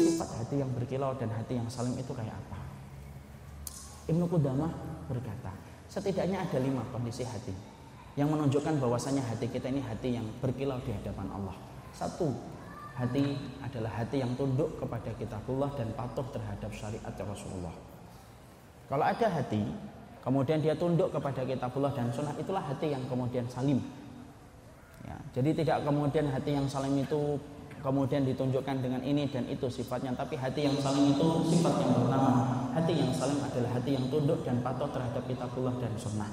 Sifat hati yang berkilau dan hati yang salim itu kayak apa? Ibnu Qudamah berkata, setidaknya ada lima kondisi hati yang menunjukkan bahwasanya hati kita ini hati yang berkilau di hadapan Allah. Satu, hati adalah hati yang tunduk kepada kitabullah dan patuh terhadap syariat Rasulullah. Kalau ada hati, kemudian dia tunduk kepada kitabullah dan sunnah, itulah hati yang kemudian salim. Ya, jadi tidak kemudian hati yang salim itu kemudian ditunjukkan dengan ini dan itu sifatnya, tapi hati yang salim itu sifat yang pertama. Hati yang salim adalah hati yang tunduk dan patuh terhadap kitabullah dan sunnah.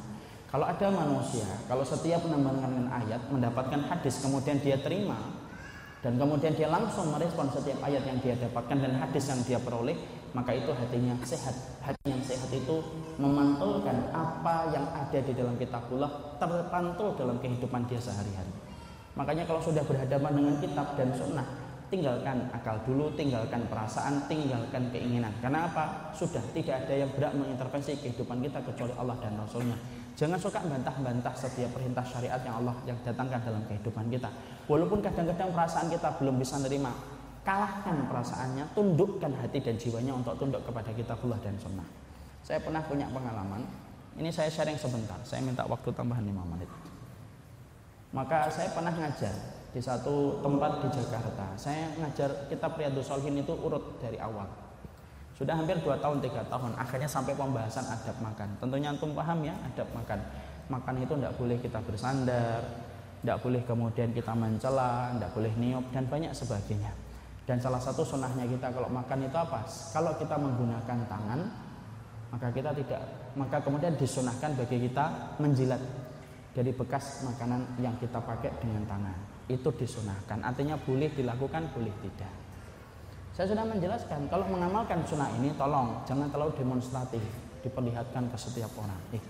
Kalau ada manusia, kalau setiap mendengarkan ayat, mendapatkan hadis, kemudian dia terima, dan kemudian dia langsung merespon setiap ayat yang dia dapatkan dan hadis yang dia peroleh, maka itu hatinya sehat. Hati yang sehat itu memantulkan apa yang ada di dalam kitabullah terpantul dalam kehidupan dia sehari-hari. Makanya kalau sudah berhadapan dengan kitab dan sunnah, tinggalkan akal dulu, tinggalkan perasaan, tinggalkan keinginan. Karena apa? Sudah tidak ada yang berhak mengintervensi kehidupan kita kecuali Allah dan Rasulnya. Jangan suka bantah-bantah setiap perintah syariat yang Allah yang datangkan dalam kehidupan kita. Walaupun kadang-kadang perasaan kita belum bisa menerima, kalahkan perasaannya, tundukkan hati dan jiwanya untuk tunduk kepada kitabullah dan sunnah. Saya pernah punya pengalaman, ini saya sharing sebentar, saya minta waktu tambahan 5 menit. Maka saya pernah ngajar di satu tempat di Jakarta. Saya ngajar kitab Riyadus Solihin itu urut dari awal. Sudah hampir 2 tahun, 3 tahun. Akhirnya sampai pembahasan adab makan. Tentunya antum paham ya adab makan. Makan itu tidak boleh kita bersandar, tidak boleh kemudian kita mencela, tidak boleh niup dan banyak sebagainya. Dan salah satu sunnahnya kita kalau makan itu apa? Kalau kita menggunakan tangan, maka kita tidak, maka kemudian disunahkan bagi kita menjilat dari bekas makanan yang kita pakai dengan tangan. Itu disunahkan. Artinya boleh dilakukan, boleh tidak. Saya sudah menjelaskan, kalau mengamalkan sunnah ini, tolong jangan terlalu demonstratif, diperlihatkan ke setiap orang. Eh,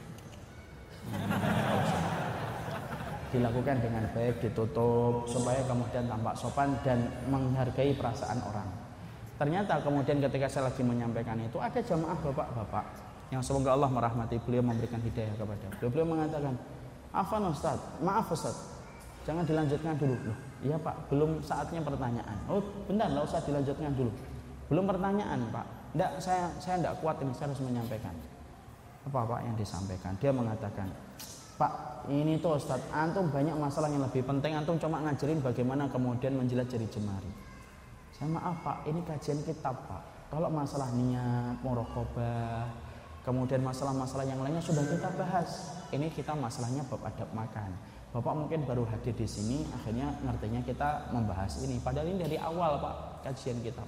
dilakukan dengan baik, ditutup supaya kemudian tampak sopan dan menghargai perasaan orang. Ternyata kemudian ketika saya lagi menyampaikan itu ada jamaah bapak-bapak yang semoga Allah merahmati beliau memberikan hidayah kepada beliau. Beliau mengatakan, Afan Ustaz, maaf Ustaz, jangan dilanjutkan dulu. Loh, iya Pak, belum saatnya pertanyaan. Oh benar, nggak usah dilanjutkan dulu. Belum pertanyaan Pak. Enggak, saya saya enggak kuat ini, saya harus menyampaikan. Apa Pak yang disampaikan? Dia mengatakan, Pak, ini tuh Ustaz, antum banyak masalah yang lebih penting. Antum cuma ngajarin bagaimana kemudian menjilat jari jemari. Saya maaf Pak, ini kajian kitab Pak. Kalau masalah niat, murokobah, kemudian masalah-masalah yang lainnya sudah kita bahas ini kita masalahnya bab adab makan. Bapak mungkin baru hadir di sini, akhirnya ngertinya kita membahas ini. Padahal ini dari awal Pak kajian kita.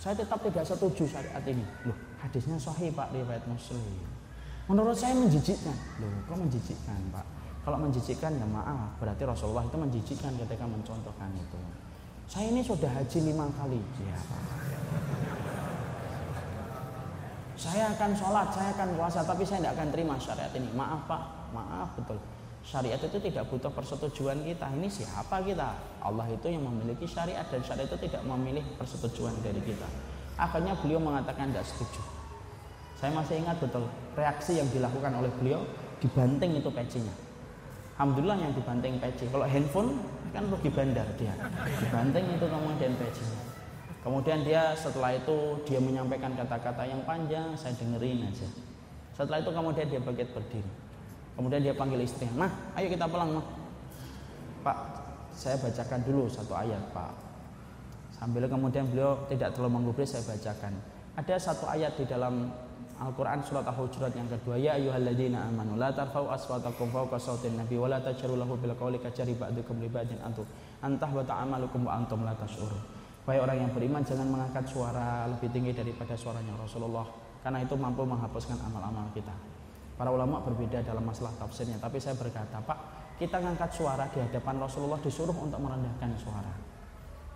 Saya tetap tidak setuju syariat ini. Loh, hadisnya sahih Pak riwayat Muslim. Menurut saya menjijikkan. Loh, kok menjijikkan Pak? Kalau menjijikkan ya maaf, berarti Rasulullah itu menjijikkan ketika mencontohkan itu. Saya ini sudah haji lima kali. Ya, Pak. Saya akan sholat, saya akan puasa, tapi saya tidak akan terima syariat ini. Maaf Pak, maaf betul. Syariat itu tidak butuh persetujuan kita. Ini siapa kita? Allah itu yang memiliki syariat dan syariat itu tidak memilih persetujuan dari kita. Akhirnya beliau mengatakan tidak setuju. Saya masih ingat betul reaksi yang dilakukan oleh beliau dibanting itu pecinya. Alhamdulillah yang dibanting peci. Kalau handphone kan rugi bandar dia. Dibanting itu kemudian pecinya. Kemudian dia setelah itu dia menyampaikan kata-kata yang panjang, saya dengerin aja. Setelah itu kemudian dia bangkit berdiri. Kemudian dia panggil istrinya, "Mah, ayo kita pulang, Mah." Pak, saya bacakan dulu satu ayat, Pak. Sambil kemudian beliau tidak terlalu menggubris, saya bacakan. Ada satu ayat di dalam Al-Quran surat Al-Hujurat yang kedua Ya ayuhalladzina amanu la tarfa'u aswatakum fawqa sautin nabi wa la tajharu lahu bil qawli kajari ba'dukum li ba'din antum antah wa ta'amalukum wa antum la tash'urun Wahai orang yang beriman jangan mengangkat suara lebih tinggi daripada suaranya Rasulullah karena itu mampu menghapuskan amal-amal kita. Para ulama berbeda dalam masalah tafsirnya, tapi saya berkata, Pak, kita ngangkat suara di hadapan Rasulullah disuruh untuk merendahkan suara.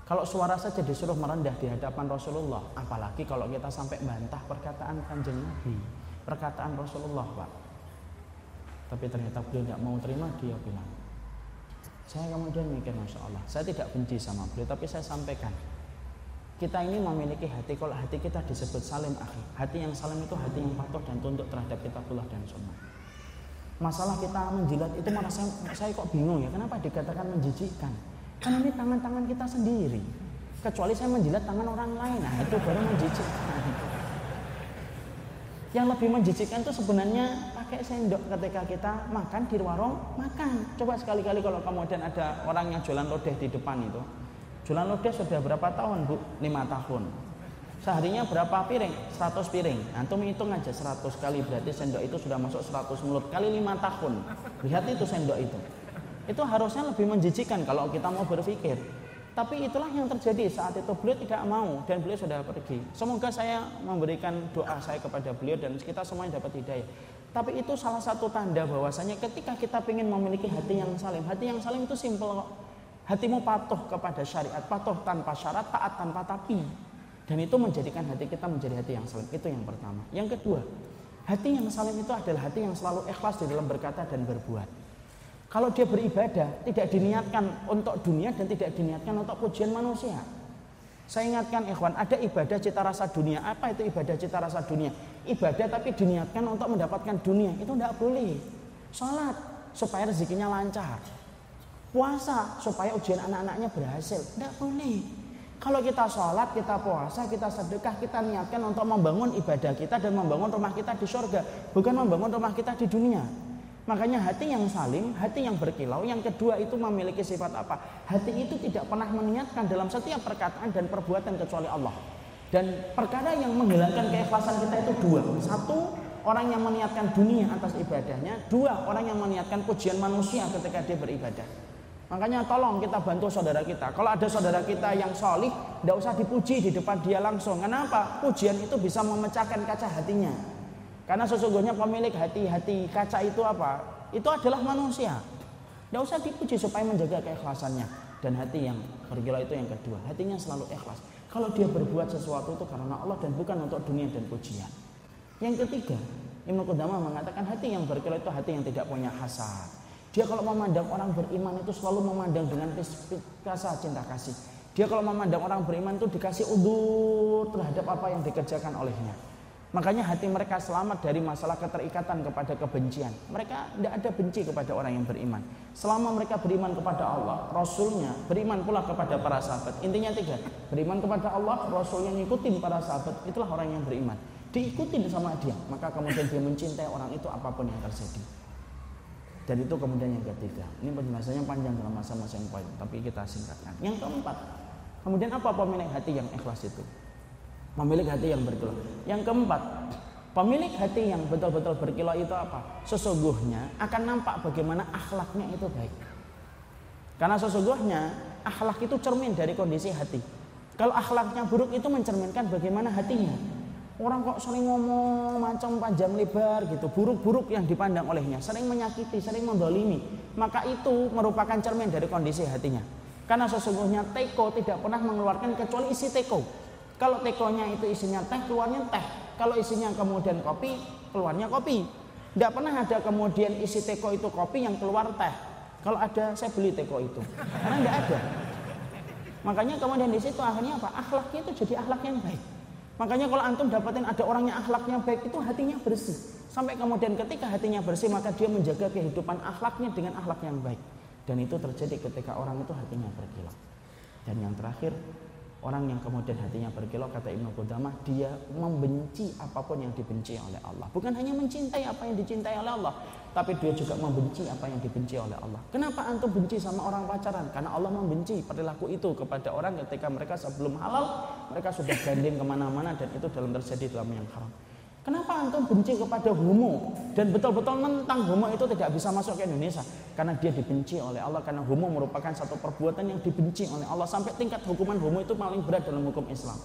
Kalau suara saja disuruh merendah di hadapan Rasulullah, apalagi kalau kita sampai bantah perkataan kanjeng Nabi, perkataan Rasulullah, Pak. Tapi ternyata beliau tidak mau terima, dia bilang, saya kemudian mikir, Masya Allah, saya tidak benci sama beliau, tapi saya sampaikan, kita ini memiliki hati kalau hati kita disebut salim akhi hati yang salim itu hati yang patuh dan tunduk terhadap kitabullah dan sunnah Masalah kita menjilat itu malah saya, saya kok bingung ya, kenapa dikatakan menjijikkan? Karena ini tangan-tangan kita sendiri. Kecuali saya menjilat tangan orang lain, nah itu baru menjijikkan. Yang lebih menjijikkan itu sebenarnya pakai sendok ketika kita makan di warung makan. Coba sekali-kali kalau kemudian ada orang yang jualan lodeh di depan itu. Jualan lodeh sudah berapa tahun bu? Lima tahun. Seharinya berapa piring? 100 piring. Antum hitung aja 100 kali berarti sendok itu sudah masuk 100 mulut kali 5 tahun. Lihat itu sendok itu. Itu harusnya lebih menjijikan kalau kita mau berpikir. Tapi itulah yang terjadi saat itu beliau tidak mau dan beliau sudah pergi. Semoga saya memberikan doa saya kepada beliau dan kita semuanya dapat hidayah. Tapi itu salah satu tanda bahwasanya ketika kita ingin memiliki hati yang salim, hati yang salim itu simpel kok. Hatimu patuh kepada syariat, patuh tanpa syarat, taat tanpa tapi. Dan itu menjadikan hati kita menjadi hati yang salim. Itu yang pertama. Yang kedua, hati yang salim itu adalah hati yang selalu ikhlas di dalam berkata dan berbuat. Kalau dia beribadah, tidak diniatkan untuk dunia dan tidak diniatkan untuk pujian manusia. Saya ingatkan ikhwan, ada ibadah cita rasa dunia. Apa itu ibadah cita rasa dunia? Ibadah tapi diniatkan untuk mendapatkan dunia. Itu tidak boleh. Salat supaya rezekinya lancar. Puasa supaya ujian anak-anaknya berhasil. Tidak boleh. Kalau kita sholat, kita puasa, kita sedekah, kita niatkan untuk membangun ibadah kita dan membangun rumah kita di surga. Bukan membangun rumah kita di dunia. Makanya hati yang salim, hati yang berkilau, yang kedua itu memiliki sifat apa? Hati itu tidak pernah meniatkan dalam setiap perkataan dan perbuatan kecuali Allah. Dan perkara yang menghilangkan keikhlasan kita itu dua. Satu, orang yang meniatkan dunia atas ibadahnya. Dua, orang yang meniatkan pujian manusia ketika dia beribadah. Makanya tolong kita bantu saudara kita. Kalau ada saudara kita yang solih, tidak usah dipuji di depan dia langsung. Kenapa? Pujian itu bisa memecahkan kaca hatinya. Karena sesungguhnya pemilik hati-hati kaca itu apa? Itu adalah manusia. Tidak usah dipuji supaya menjaga keikhlasannya. Dan hati yang bergila itu yang kedua. Hatinya selalu ikhlas. Kalau dia berbuat sesuatu itu karena Allah dan bukan untuk dunia dan pujian. Yang ketiga, Ibnu Qudamah mengatakan hati yang berkilau itu hati yang tidak punya hasad. Dia kalau memandang orang beriman itu selalu memandang dengan rasa cinta kasih. Dia kalau memandang orang beriman itu dikasih udur terhadap apa yang dikerjakan olehnya. Makanya hati mereka selamat dari masalah keterikatan kepada kebencian. Mereka tidak ada benci kepada orang yang beriman. Selama mereka beriman kepada Allah, Rasulnya, beriman pula kepada para sahabat. Intinya tiga, beriman kepada Allah, Rasulnya ngikutin para sahabat. Itulah orang yang beriman. Diikutin sama dia, maka kemudian dia mencintai orang itu apa pun yang terjadi. Dan itu kemudian yang ketiga. Ini penjelasannya panjang dalam masa-masa yang panjang, tapi kita singkatkan. Yang keempat, kemudian apa pemilik hati yang ikhlas itu? Pemilik hati yang berkilau. Yang keempat, pemilik hati yang betul-betul berkilau itu apa? Sesungguhnya akan nampak bagaimana akhlaknya itu baik. Karena sesungguhnya akhlak itu cermin dari kondisi hati. Kalau akhlaknya buruk itu mencerminkan bagaimana hatinya. Orang kok sering ngomong macam panjang lebar gitu, buruk-buruk yang dipandang olehnya, sering menyakiti, sering mendolimi. Maka itu merupakan cermin dari kondisi hatinya. Karena sesungguhnya teko tidak pernah mengeluarkan kecuali isi teko. Kalau tekonya itu isinya teh, keluarnya teh. Kalau isinya kemudian kopi, keluarnya kopi. Tidak pernah ada kemudian isi teko itu kopi yang keluar teh. Kalau ada, saya beli teko itu. Karena tidak ada. Makanya kemudian di situ akhirnya apa? Akhlaknya itu jadi akhlak yang baik. Makanya kalau antum dapatin ada orang yang akhlaknya baik itu hatinya bersih. Sampai kemudian ketika hatinya bersih maka dia menjaga kehidupan akhlaknya dengan akhlak yang baik. Dan itu terjadi ketika orang itu hatinya berkilau. Dan yang terakhir Orang yang kemudian hatinya berkilau kata Ibnu Qudamah dia membenci apa pun yang dibenci oleh Allah. Bukan hanya mencintai apa yang dicintai oleh Allah, tapi dia juga membenci apa yang dibenci oleh Allah. Kenapa antum benci sama orang pacaran? Karena Allah membenci perilaku itu kepada orang ketika mereka sebelum halal mereka sudah gandeng ke mana-mana dan itu dalam terjadi dalam yang haram. Kenapa antum benci kepada homo dan betul-betul menentang homo itu tidak bisa masuk ke Indonesia? Karena dia dibenci oleh Allah karena homo merupakan satu perbuatan yang dibenci oleh Allah sampai tingkat hukuman homo itu paling berat dalam hukum Islam.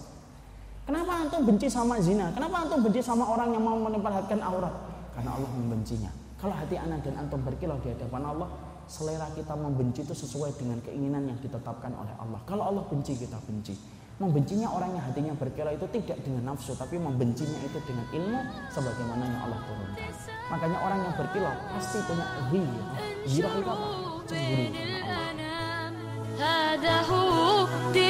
Kenapa antum benci sama zina? Kenapa antum benci sama orang yang mau memperhatikan aurat? Karena Allah membencinya. Kalau hati anak dan antum berkilau di hadapan Allah, selera kita membenci itu sesuai dengan keinginan yang ditetapkan oleh Allah. Kalau Allah benci, kita benci. Membencinya orang yang hatinya berkira itu tidak dengan nafsu, tapi membencinya itu dengan ilmu sebagaimana yang Allah turunkan. Makanya orang yang berkilau pasti punya ghirah. Ghirah itu apa? Cemburu.